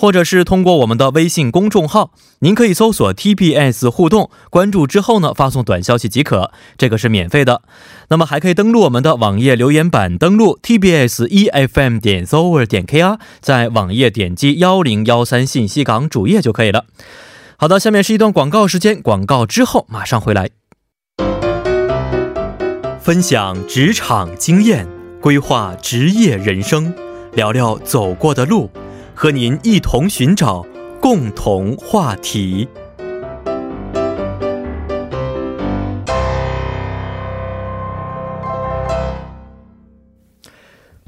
或者是通过我们的微信公众号，您可以搜索 TBS 互动，关注之后呢发送短消息即可，这个是免费的。那么还可以登录我们的网页留言板，登录 TBS EFM 点 s o v e r 点 KR，在网页点击幺零幺三信息港主页就可以了。好的，下面是一段广告时间，广告之后马上回来。分享职场经验，规划职业人生，聊聊走过的路，和您一同寻找共同话题。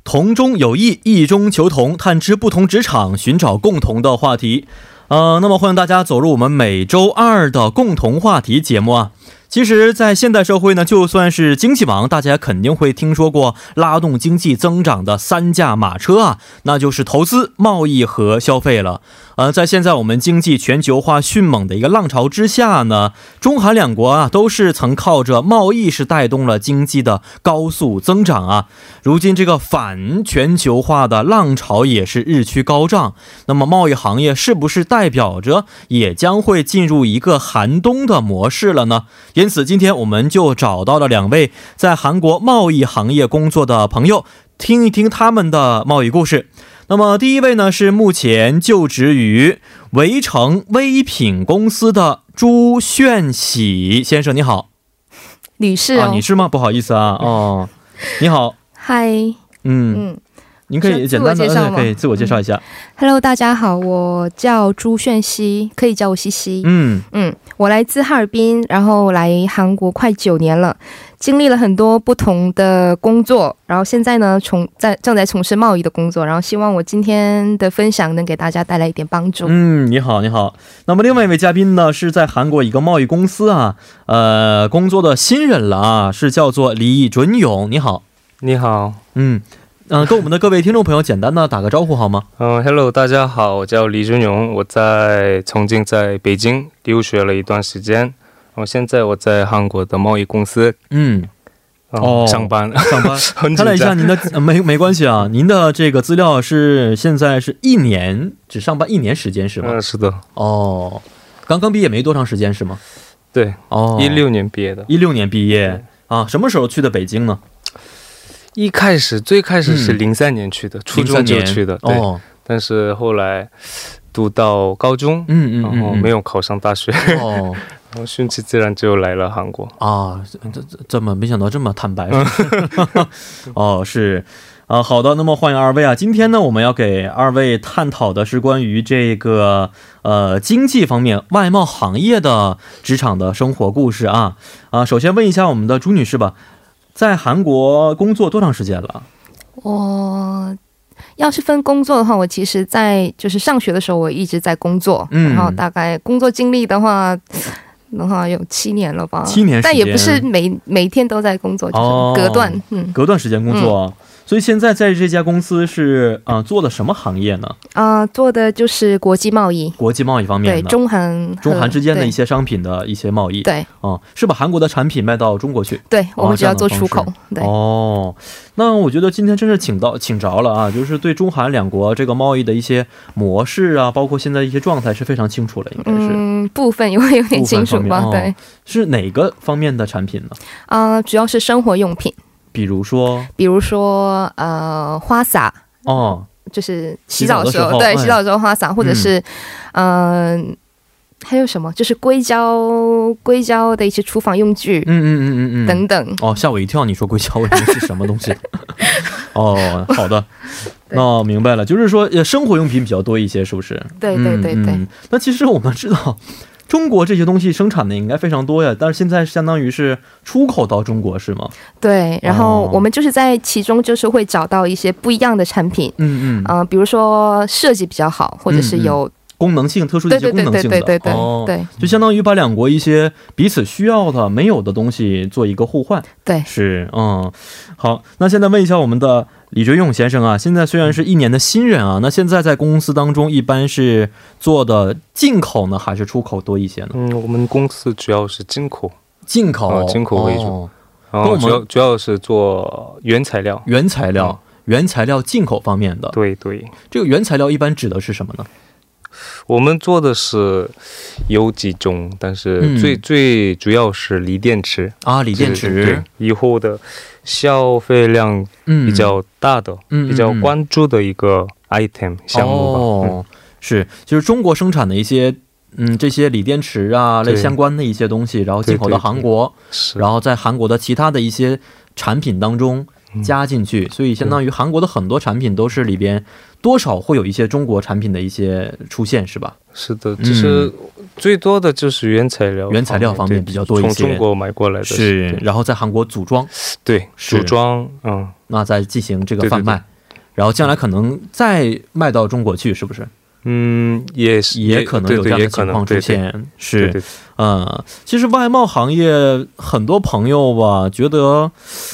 同中有异，异中求同，探知不同职场，寻找共同的话题。呃，那么欢迎大家走入我们每周二的共同话题节目啊。其实，在现代社会呢，就算是经济王，大家肯定会听说过拉动经济增长的三驾马车啊，那就是投资、贸易和消费了。呃，在现在我们经济全球化迅猛的一个浪潮之下呢，中韩两国啊都是曾靠着贸易是带动了经济的高速增长啊。如今这个反全球化的浪潮也是日趋高涨，那么贸易行业是不是代表着也将会进入一个寒冬的模式了呢？因此，今天我们就找到了两位在韩国贸易行业工作的朋友，听一听他们的贸易故事。那么，第一位呢是目前就职于围城微品公司的朱炫喜先生，你好，女士啊，你是吗？不好意思啊，哦，你好，嗨，嗯嗯。您可以简单的可以自我介绍一下。Hello，大家好，我叫朱炫熙，可以叫我西西。嗯嗯，我来自哈尔滨，然后来韩国快九年了，经历了很多不同的工作，然后现在呢，从在正在从事贸易的工作，然后希望我今天的分享能给大家带来一点帮助。嗯，你好，你好。那么另外一位嘉宾呢，是在韩国一个贸易公司啊，呃，工作的新人了啊，是叫做李准勇。你好，你好，嗯。嗯，跟我们的各位听众朋友简单的打个招呼好吗？嗯，Hello，大家好，我叫李俊勇我在曾经在北京留学了一段时间，然后现在我在韩国的贸易公司，嗯，哦，上班上班。看了一下您的，没没关系啊，您的这个资料是现在是一年只上班一年时间是吗？嗯，是的。哦，刚刚毕业没多长时间是吗？对，哦，一六年毕业的，一六年毕业啊，什么时候去的北京呢？一开始最开始是零三年去的，初中就去的，对。但是后来读到高中，嗯嗯，然后没有考上大学，哦，然后顺其自然就来了韩国。啊，这这这么没想到这么坦白。哦，是啊，好的，那么欢迎二位啊，今天呢我们要给二位探讨的是关于这个呃经济方面外贸行业的职场的生活故事啊啊，首先问一下我们的朱女士吧。在韩国工作多长时间了？我要是分工作的话，我其实，在就是上学的时候，我一直在工作，然后大概工作经历的话，的话有七年了吧。七年，但也不是每每天都在工作，就是隔断，嗯，隔段时间工作。所以现在在这家公司是啊，做的什么行业呢？啊，做的就是国际贸易，国际贸易方面的，对中韩中韩之间的一些商品的一些贸易。对，啊，是把韩国的产品卖到中国去。对，我们只要做出口。对，哦，那我觉得今天真是请到请着了啊，就是对中韩两国这个贸易的一些模式啊，包括现在一些状态是非常清楚了，应该是。嗯，部分因为有点清楚吧？对，是哪个方面的产品呢？啊，主要是生活用品。比如说，比如说，呃，花洒哦，就是洗澡的时候，对，洗澡的时候花洒，或者是，嗯，还有什么？就是硅胶，硅胶的一些厨房用具，嗯嗯嗯嗯嗯，等等。哦，吓我一跳！你说硅胶，我以为是什么东西？哦，好的，那明白了，就是说，呃生活用品比较多一些，是不是？对对对对。那其实我们知道。中国这些东西生产的应该非常多呀，但是现在相当于是出口到中国是吗？对，然后我们就是在其中就是会找到一些不一样的产品，嗯嗯，呃，比如说设计比较好，或者是有功能性特殊的一些功能性的，对对对对对。对，就相当于把两国一些彼此需要的没有的东西做一个互换，对，是，嗯，好，那现在问一下我们的李哲勇先生啊，现在虽然是一年的新人啊，那现在在公司当中一般是做的进口呢，还是出口多一些呢？嗯，我们公司主要是进口，进口，进口为主。然后主要主要是做原材料，原材料，原材料进口方面的。对对，这个原材料一般指的是什么呢？我们做的是有几种，但是最最主要是锂电池。啊，锂电池。以后的消费量比较大的，比较关注的一个 item 项目吧。哦，是，就是中国生产的一些。嗯，这些锂电池啊，类相关的一些东西，然后进口到韩国，然后在韩国的其他的一些产品当中加进去，所以相当于韩国的很多产品都是里边多少会有一些中国产品的一些出现，是吧？是的，其实最多的就是原材料，原材料方面比较多一些，从中国买过来的，是，然后在韩国组装，对，组装，嗯，那再进行这个贩卖，然后将来可能再卖到中国去，是不是？嗯，也是，也可能有这样的情况出现，是，嗯，其实外贸行业很多朋友吧，觉得，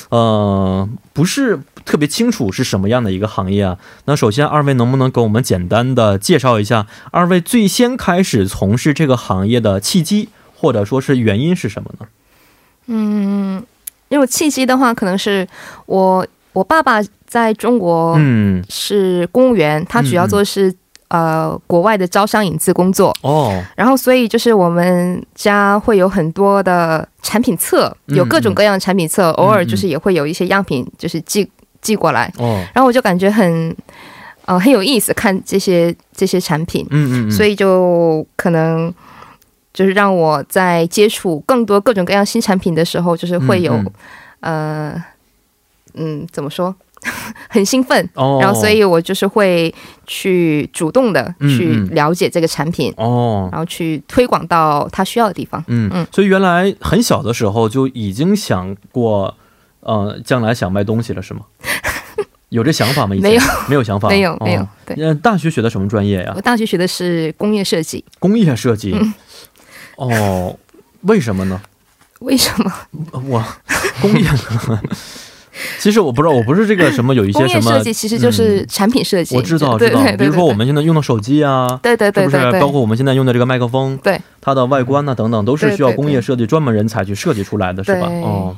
呃，不是特别清楚是什么样的一个行业啊。那首先，二位能不能给我们简单的介绍一下，二位最先开始从事这个行业的契机，或者说是原因是什么呢？嗯，因为契机的话，可能是我我爸爸在中国，嗯，是公务员，他主要做的是。呃，国外的招商引资工作。哦，然后所以就是我们家会有很多的产品册，有各种各样的产品册，偶尔就是也会有一些样品，就是寄寄过来。哦，然后我就感觉很呃很有意思，看这些这些产品，嗯嗯，所以就可能就是让我在接触更多各种各样新产品的时候，就是会有呃嗯怎么说？很兴奋，然后所以我就是会去主动的去了解这个产品哦，然后去推广到他需要的地方。嗯嗯，所以原来很小的时候就已经想过，呃，将来想卖东西了是吗？有这想法吗？没有，没有想法，没有没有。对，大学学的什么专业呀？我大学学的是工业设计。工业设计。哦，为什么呢？为什么？我工业。其实我不知道，我不是这个什么有一些什么设计，其实就是产品设计。我知道，知道。比如说我们现在用的手机啊，对对对，是不是？包括我们现在用的这个麦克风，对它的外观呢等等，都是需要工业设计专门人才去设计出来的，是吧？哦，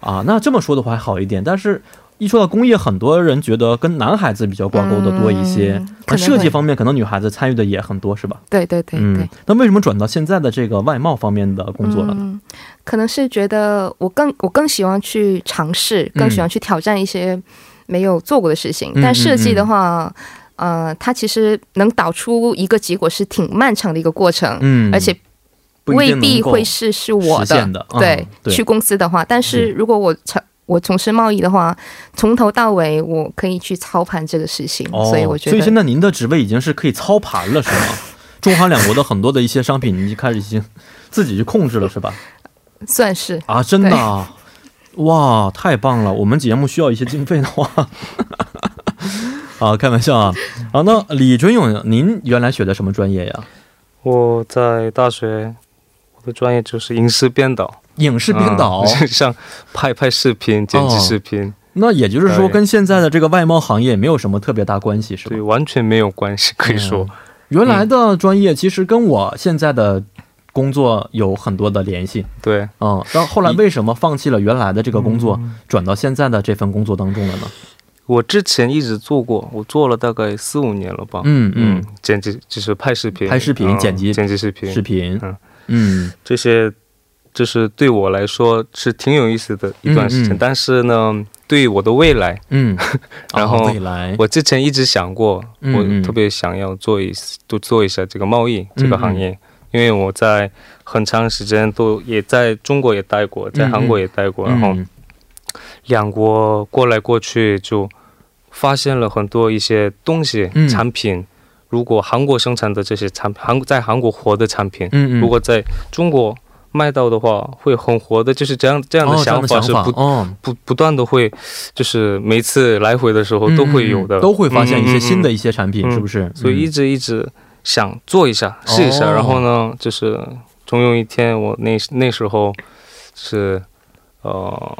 啊，那这么说的话还好一点，但是。一说到工业，很多人觉得跟男孩子比较挂钩的多一些。那设计方面，可能女孩子参与的也很多，是吧？对对对。嗯，那为什么转到现在的这个外贸方面的工作了？嗯，可能是觉得我更我更喜欢去尝试，更喜欢去挑战一些没有做过的事情。但设计的话，呃，它其实能导出一个结果是挺漫长的一个过程。嗯，而且未必会是是我的。对，去公司的话，但是如果我成。我从事贸易的话，从头到尾我可以去操盘这个事情，所以我觉得。所以现在您的职位已经是可以操盘了，是吗？中韩两国的很多的一些商品，您就开始已经自己去控制了，是吧？算是啊，真的，啊哇，太棒了！我们节目需要一些经费的话，啊，开玩笑啊。啊，那李准勇，您原来学的什么专业呀？我在大学，我的专业就是影视编导。影视编导，像拍拍视频、剪辑视频，那也就是说，跟现在的这个外贸行业没有什么特别大关系，是吧？对，完全没有关系，可以说，原来的专业其实跟我现在的工作有很多的联系。对，嗯，那后来为什么放弃了原来的这个工作，转到现在的这份工作当中了呢？我之前一直做过，我做了大概四五年了吧。嗯嗯，剪辑就是拍视频、拍视频、剪辑、剪辑视频、视频，嗯。嗯，这些。就是对我来说是挺有意思的一段时间，但是呢，对于我的未来，嗯，然后未来，我之前一直想过，我特别想要做一多做一下这个贸易这个行业，因为我在很长时间都也在中国也待过，在韩国也待过，然后两国过来过去就发现了很多一些东西产品，如果韩国生产的这些产品，韩在韩国活的产品，如果在中国。卖到的话会很活的，就是这样这样的想法是不不不断的会，就是每次来回的时候都会有的，都会发现一些新的一些产品，是不是？所以一直一直想做一下试一下，然后呢，就是总有一天我那那时候是呃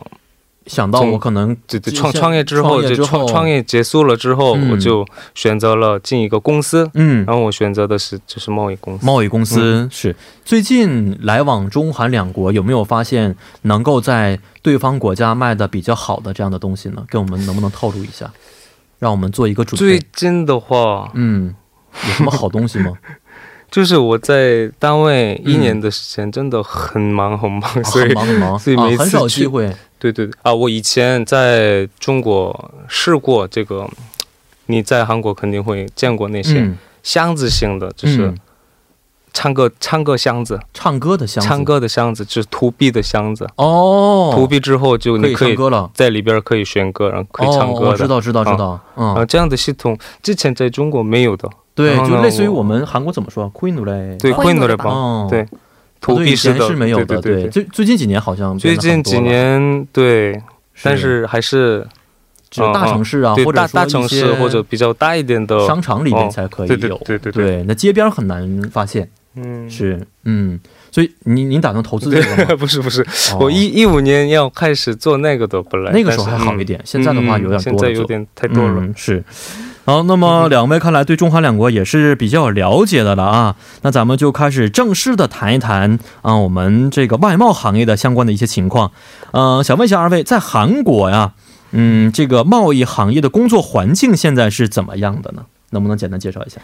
想到我可能对对创创业之后就创创业结束了之后，我就选择了进一个公司，嗯，然后我选择的是就是贸易公司。贸易公司是最近来往中韩两国，有没有发现能够在对方国家卖的比较好的这样的东西呢？给我们能不能透露一下，让我们做一个准备。最近的话，嗯，有什么好东西吗？就是我在单位一年的时间真的很忙很忙，所以所以每次很少机会。对对啊，我以前在中国试过这个，你在韩国肯定会见过那些箱子型的，就是唱歌唱歌箱子，唱歌的箱子，唱歌的箱子就是投币的箱子。哦，投币之后就你可以在里边可以选歌，然后可以唱歌的。知道知道知道。嗯，这样的系统之前在中国没有的。对，就类似于我们韩国怎么说，Queen 嘞？对，Queen？对。投币式是没有的，对，最最近几年好像最近几年对，但是还是只有大城市啊，或者大大城市或者比较大一点的商场里面才可以有，对对对，那街边很难发现，嗯，是，嗯，所以您您打算投资这个？不是不是，我一一五年要开始做那个的，本来那个时候还好一点，现在的话有点多，现在有点太多了，是。好，那么两位看来对中韩两国也是比较了解的了啊。那咱们就开始正式的谈一谈啊，我们这个外贸行业的相关的一些情况。呃，想问一下二位，在韩国呀，嗯，这个贸易行业的工作环境现在是怎么样的呢？能不能简单介绍一下？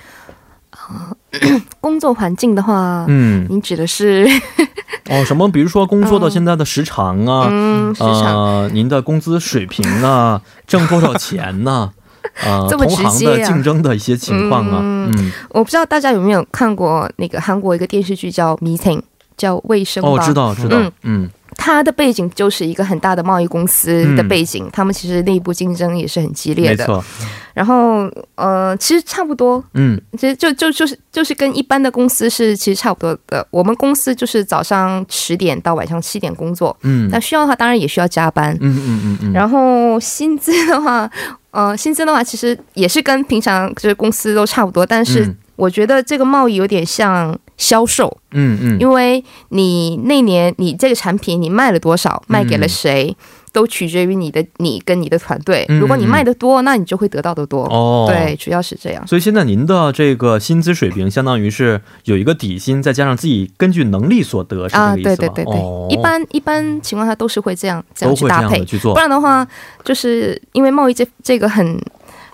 啊，工作环境的话，嗯，您指的是 哦什么？比如说工作到现在的时长啊，嗯，时长，您的工资水平啊，挣多少钱呢？啊，这么直接啊！竞争的一些情况啊，嗯，我不知道大家有没有看过那个韩国一个电视剧叫《Meeting》，叫卫生哦，知道知道，嗯，嗯它的背景就是一个很大的贸易公司的背景，他们其实内部竞争也是很激烈的，没错。然后呃，其实差不多，嗯，其实就就就是就是跟一般的公司是其实差不多的。我们公司就是早上十点到晚上七点工作，嗯，那需要的话当然也需要加班，嗯嗯嗯嗯。然后薪资的话。呃，薪资的话，其实也是跟平常就是公司都差不多，但是我觉得这个贸易有点像销售，嗯嗯，因为你那年你这个产品你卖了多少，卖给了谁。都取决于你的你跟你的团队。如果你卖的多，那你就会得到的多。哦，对，主要是这样。所以现在您的这个薪资水平，相当于是有一个底薪，再加上自己根据能力所得，是这个意思吗？对对对对，一般一般情况下都是会这样这样去搭配去做，不然的话，就是因为贸易这这个很。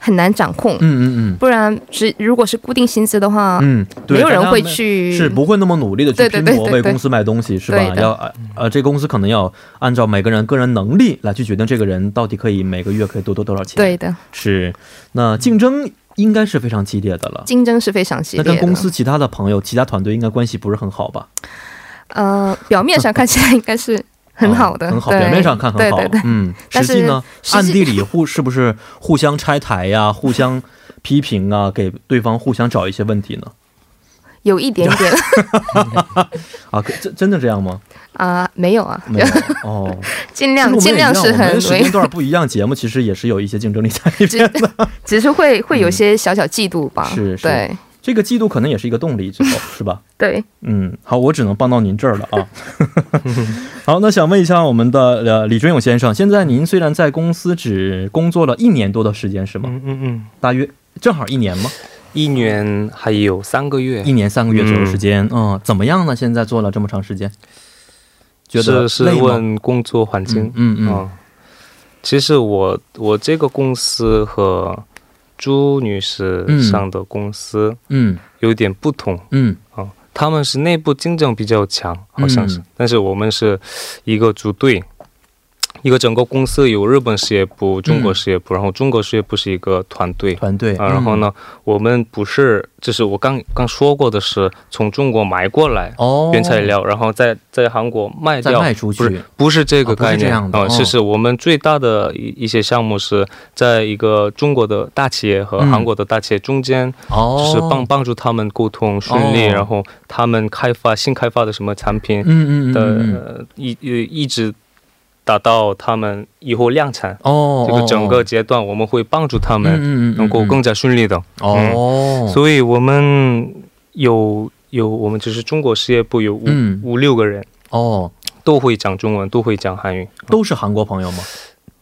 很难掌控，嗯嗯嗯，不然是如果是固定薪资的话，嗯，没有人会去，是不会那么努力的去拼搏为公司卖东西，是吧？要呃，这公司可能要按照每个人个人能力来去决定这个人到底可以每个月可以多多多少钱。对的，是那竞争应该是非常激烈的了，竞争是非常激烈。那跟公司其他的朋友、其他团队应该关系不是很好吧？呃，表面上看起来应该是。很好的，很好，表面上看很好，嗯，实际呢，暗地里互是不是互相拆台呀，互相批评啊，给对方互相找一些问题呢？有一点点 啊，真真的这样吗？啊，没有啊，没有哦，尽量尽量是很时间段不一样，节目其实也是有一些竞争力在里面的，只是会会有些小小嫉妒吧，是，对。这个季度可能也是一个动力，之后 是吧？对，嗯，好，我只能帮到您这儿了啊。好，那想问一下我们的呃李春勇先生，现在您虽然在公司只工作了一年多的时间，是吗？嗯嗯嗯，大约正好一年吗？一年还有三个月，一年三个月左右时间，嗯，怎么样呢？现在做了这么长时间，觉得是问工作环境，嗯嗯，其实我我这个公司和。朱女士上的公司，嗯，有点不同，嗯，啊，他们是内部竞争比较强，好像是，但是我们是一个组队。一个整个公司有日本事业部、中国事业部，然后中国事业部是一个团队，团队。然后呢，我们不是，就是我刚刚说过的是从中国买过来原材料，然后在在韩国卖掉，卖出去，不是不是这个概念。啊，是是我们最大的一一些项目是在一个中国的大企业和韩国的大企业中间，就是帮帮助他们沟通顺利，然后他们开发新开发的什么产品，嗯嗯的一一直。达到他们以后量产哦，这个整个阶段我们会帮助他们能够更加顺利的哦。所以我们有有我们就是中国事业部有五五六个人哦，都会讲中文，都会讲韩语，都是韩国朋友吗？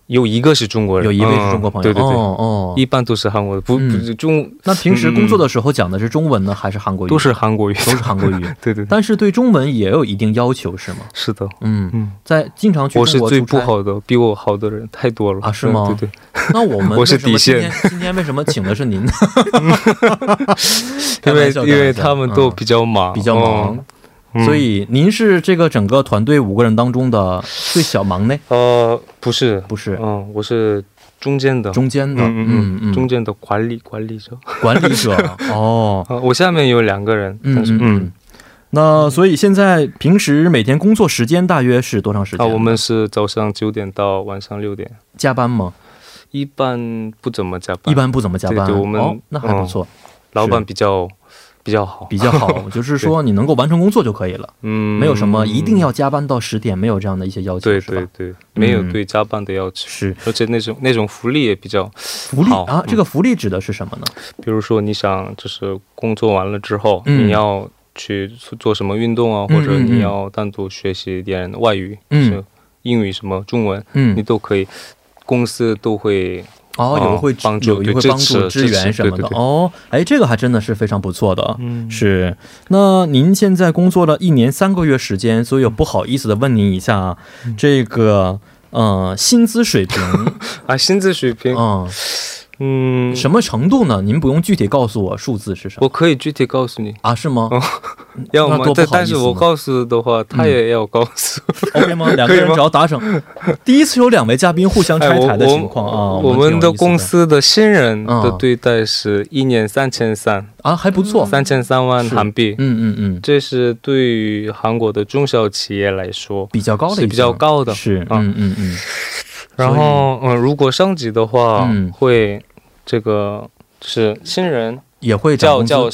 有一个是中国人，有一位是中国朋友，对对对，哦哦，一般都是韩国的，不不是中。那平时工作的时候讲的是中文呢，还是韩国语？都是韩国语，都是韩国语。对对。但是对中文也有一定要求，是吗？是的，嗯嗯，在经常去我是最不好的，比我好的人太多了啊，是吗？对对。那我们 我是底线。今天为什么请的是您？因为因为他们都比较忙，比较忙。所以您是这个整个团队五个人当中的最小忙内？呃，不是，不是，嗯，我是中间的，中间的，嗯嗯，中间的管理管理者，管理者。哦，我下面有两个人，嗯嗯。那所以现在平时每天工作时间大约是多长时间？啊，我们是早上九点到晚上六点，加班吗？一般不怎么加班，一般不怎么加班。对，我们那还不错，老板比较。比较好，比较好，就是说你能够完成工作就可以了。嗯，没有什么一定要加班到十点，没有这样的一些要求，对对对，没有对加班的要求。是，而且那种那种福利也比较福利？啊。这个福利指的是什么呢？比如说你想就是工作完了之后，你要去做什么运动啊，或者你要单独学习一点外语，嗯，英语什么中文，嗯，你都可以，公司都会。哦，有会帮助，有会帮助支援什么的哦。哎，这个还真的是非常不错的。嗯，是。那您现在工作了一年三个月时间，所以不好意思的问您一下啊，这个呃薪资水平 啊，薪资水平嗯。嗯，什么程度呢？您不用具体告诉我数字是什么，我可以具体告诉你啊？是吗？要吗？但但是我告诉的话，他也要告诉，OK 吗？两个人只要达成。第一次有两位嘉宾互相拆台的情况啊。我们的公司的新人的对待是一年三千三啊，还不错，三千三万韩币。嗯嗯嗯，这是对于韩国的中小企业来说比较高的，是比较高的，是嗯嗯嗯。然后，嗯，如果升级的话，会这个是新人也会叫叫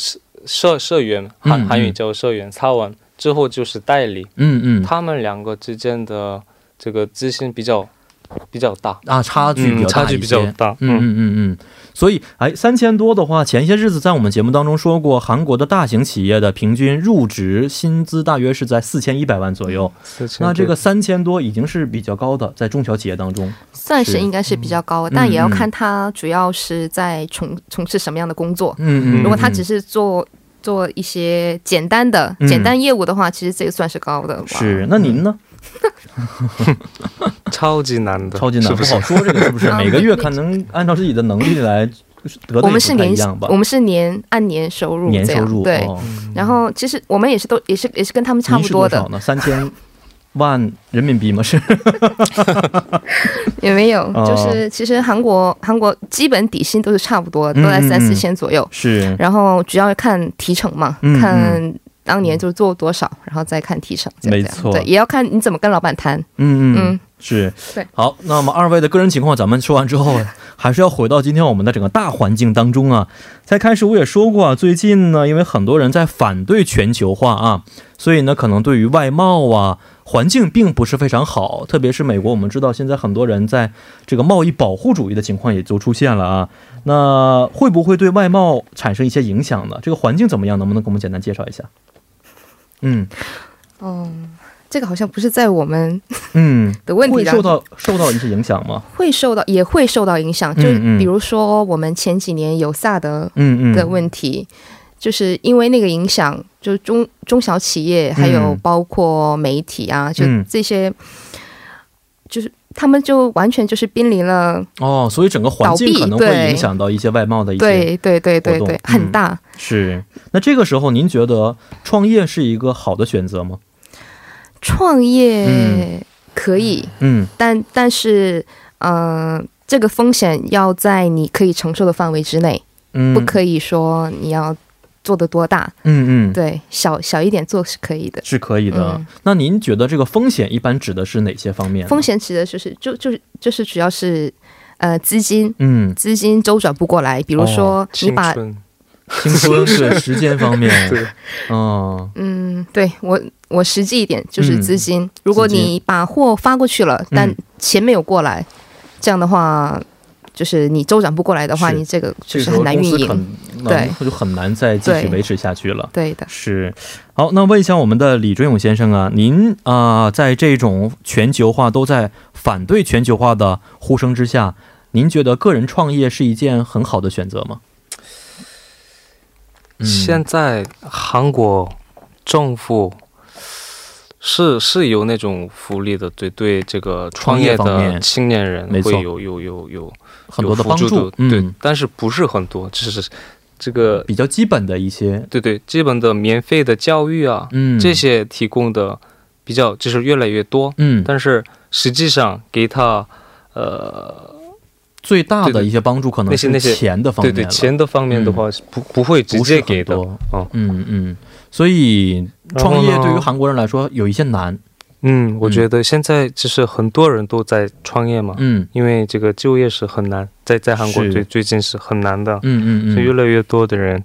社社员，韩韩语叫社员，擦完之后就是代理，嗯嗯，他们两个之间的这个资薪比较比较大啊，差距比较差距比较大，嗯嗯嗯嗯。所以，哎，三千多的话，前些日子在我们节目当中说过，韩国的大型企业的平均入职薪资大约是在四千一百万左右。那这个三千多已经是比较高的，在中小企业当中，算是应该是比较高，但也要看他主要是在从从事什么样的工作。嗯嗯。如果他只是做做一些简单的简单业务的话，其实这个算是高的。是，那您呢？超级难的，超级难，不好说这个是不是？每个月看能按照自己的能力来得的不太一样吧。我们是年按年收入，年收入对。然后其实我们也是都也是也是跟他们差不多的。呢？三千万人民币吗？是？也没有，就是其实韩国韩国基本底薪都是差不多，都在三四千左右。是。然后主要看提成嘛，看。当年就做多少，然后再看提成，没错，对，也要看你怎么跟老板谈。嗯嗯，是，对。好，那么二位的个人情况咱们说完之后，还是要回到今天我们的整个大环境当中啊。在开始我也说过啊，最近呢，因为很多人在反对全球化啊，所以呢，可能对于外贸啊环境并不是非常好。特别是美国，我们知道现在很多人在这个贸易保护主义的情况也就出现了啊。那会不会对外贸产生一些影响呢？这个环境怎么样？能不能给我们简单介绍一下？嗯，哦，这个好像不是在我们嗯。的问题，上受到受到一些影响吗？会受到，也会受到影响。就比如说，我们前几年有萨德嗯嗯。的问题，就是因为那个影响，就中中小企业还有包括媒体啊，就这些，就是他们就完全就是濒临了哦，所以整个环境可能会影响到一些外贸的一些对对对对对很大。是，那这个时候您觉得创业是一个好的选择吗？创业可以，嗯，但但是，呃，这个风险要在你可以承受的范围之内，嗯，不可以说你要做的多大，嗯嗯，对，小小一点做是可以的，是可以的。那您觉得这个风险一般指的是哪些方面？风险指的就是就就是就是主要是呃资金，嗯，资金周转不过来，比如说你把。青春。是时间方面，对，嗯嗯，对我我实际一点就是资金，如果你把货发过去了，但钱没有过来，这样的话就是你周转不过来的话，你这个就是很难运营，对，就很难再继续维持下去了。对的，是。好，那问一下我们的李追勇先生啊，您啊，在这种全球化都在反对全球化的呼声之下，您觉得个人创业是一件很好的选择吗？现在韩国政府。是是有那种福利的，对对，这个创业的青年人会有有有有很多的帮助，对，但是不是很多，只是这个比较基本的一些，对对，基本的免费的教育啊，嗯，这些提供的比较就是越来越多，嗯，但是实际上给他呃最大的一些帮助可能是那些钱的方面，对对，钱的方面的话不不会直接给的，哦。嗯嗯。所以创业对于韩国人来说有一些难。嗯，我觉得现在就是很多人都在创业嘛。嗯，因为这个就业是很难，在在韩国最最近是很难的。嗯嗯嗯。所以越来越多的人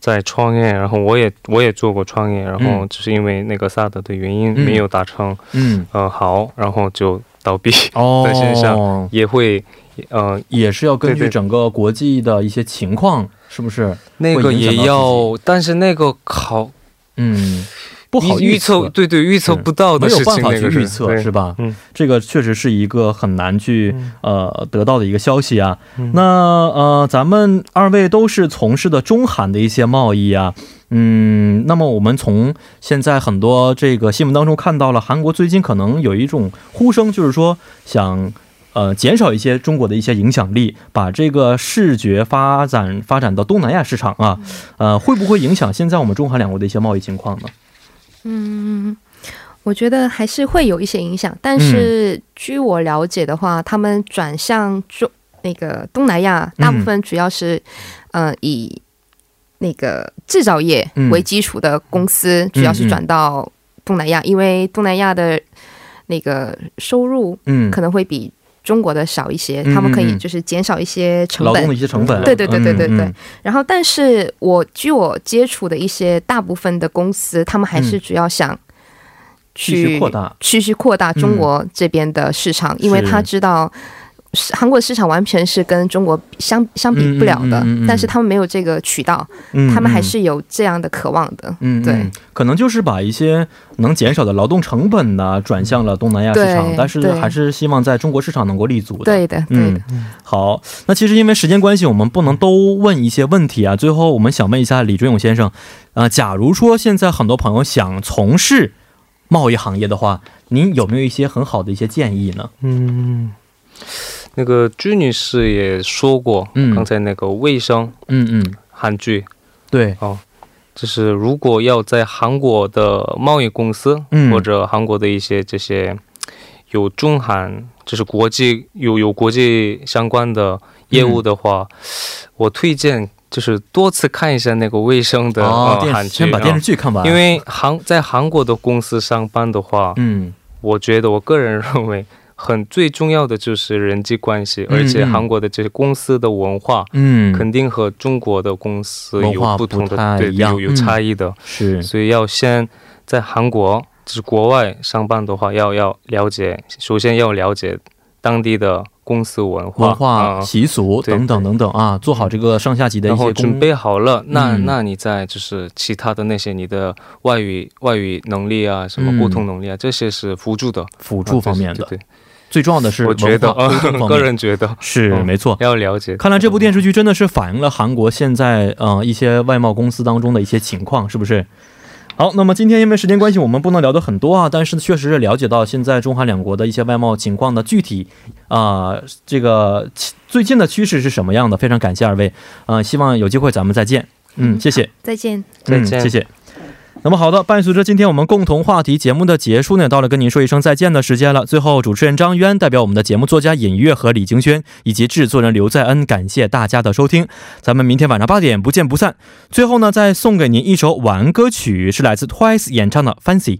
在创业，然后我也我也做过创业，然后就是因为那个萨德的原因没有达成。嗯。呃，好，然后就倒闭。哦。在线上也会，呃，也是要根据整个国际的一些情况，是不是？那个也要，但是那个考。嗯，不好预测，对对，预测不到的，没有办法去预测，是吧？嗯，这个确实是一个很难去呃得到的一个消息啊。那呃，咱们二位都是从事的中韩的一些贸易啊，嗯，那么我们从现在很多这个新闻当中看到了，韩国最近可能有一种呼声，就是说想。呃，减少一些中国的一些影响力，把这个视觉发展发展到东南亚市场啊，呃，会不会影响现在我们中韩两国的一些贸易情况呢？嗯，我觉得还是会有一些影响，但是据我了解的话，他们转向中那个东南亚，大部分主要是呃以那个制造业为基础的公司，主要是转到东南亚，因为东南亚的那个收入嗯可能会比。中国的少一些，他们可以就是减少一些成本，劳动的一些成本。对对对对对对。然后，但是我据我接触的一些大部分的公司，他们还是主要想去扩大，继续扩大中国这边的市场，因为他知道。韩国市场完全是跟中国相相比不了的，但是他们没有这个渠道，他们还是有这样的渴望的。嗯，对，可能就是把一些能减少的劳动成本呢转向了东南亚市场，但是还是希望在中国市场能够立足的。对的，对的。好，那其实因为时间关系，我们不能都问一些问题啊。最后，我们想问一下李准勇先生，啊，假如说现在很多朋友想从事贸易行业的话，您有没有一些很好的一些建议呢？嗯。那个朱女士也说过，嗯。刚才那个卫生，嗯嗯，韩剧，对。哦，就是如果要在韩国的贸易公司，或者韩国的一些这些有中韩，就是国际有有国际相关的业务的话，我推荐就是多次看一下那个卫生的韩剧，先把电视剧看完，因为韩在韩国的公司上班的话，嗯，我觉得我个人认为。很最重要的就是人际关系，而且韩国的这些公司的文化，嗯，肯定和中国的公司有不同的对有有差异的，是，所以要先在韩国就是国外上班的话，要要了解，首先要了解当地的公司文化、文化习俗等等等等啊，做好这个上下级的一些准备好了，那那你在就是其他的那些你的外语外语能力啊，什么沟通能力啊，这些是辅助的。辅助方面的。对。最重要的是，我觉得，个人觉得是没错，要了解。看来这部电视剧真的是反映了韩国现在呃一些外贸公司当中的一些情况，是不是？好，那么今天因为时间关系，我们不能聊的很多啊，但是确实是了解到现在中韩两国的一些外贸情况的具体啊，这个最近的趋势是什么样的？非常感谢二位，嗯，希望有机会咱们再见。嗯，谢谢，再见，再见，谢谢。那么好的，伴随着今天我们共同话题节目的结束呢，到了跟您说一声再见的时间了。最后，主持人张渊代表我们的节目作家尹月和李晶轩以及制作人刘在恩，感谢大家的收听。咱们明天晚上八点不见不散。最后呢，再送给您一首晚安歌曲，是来自 Twice 演唱的《Fancy》。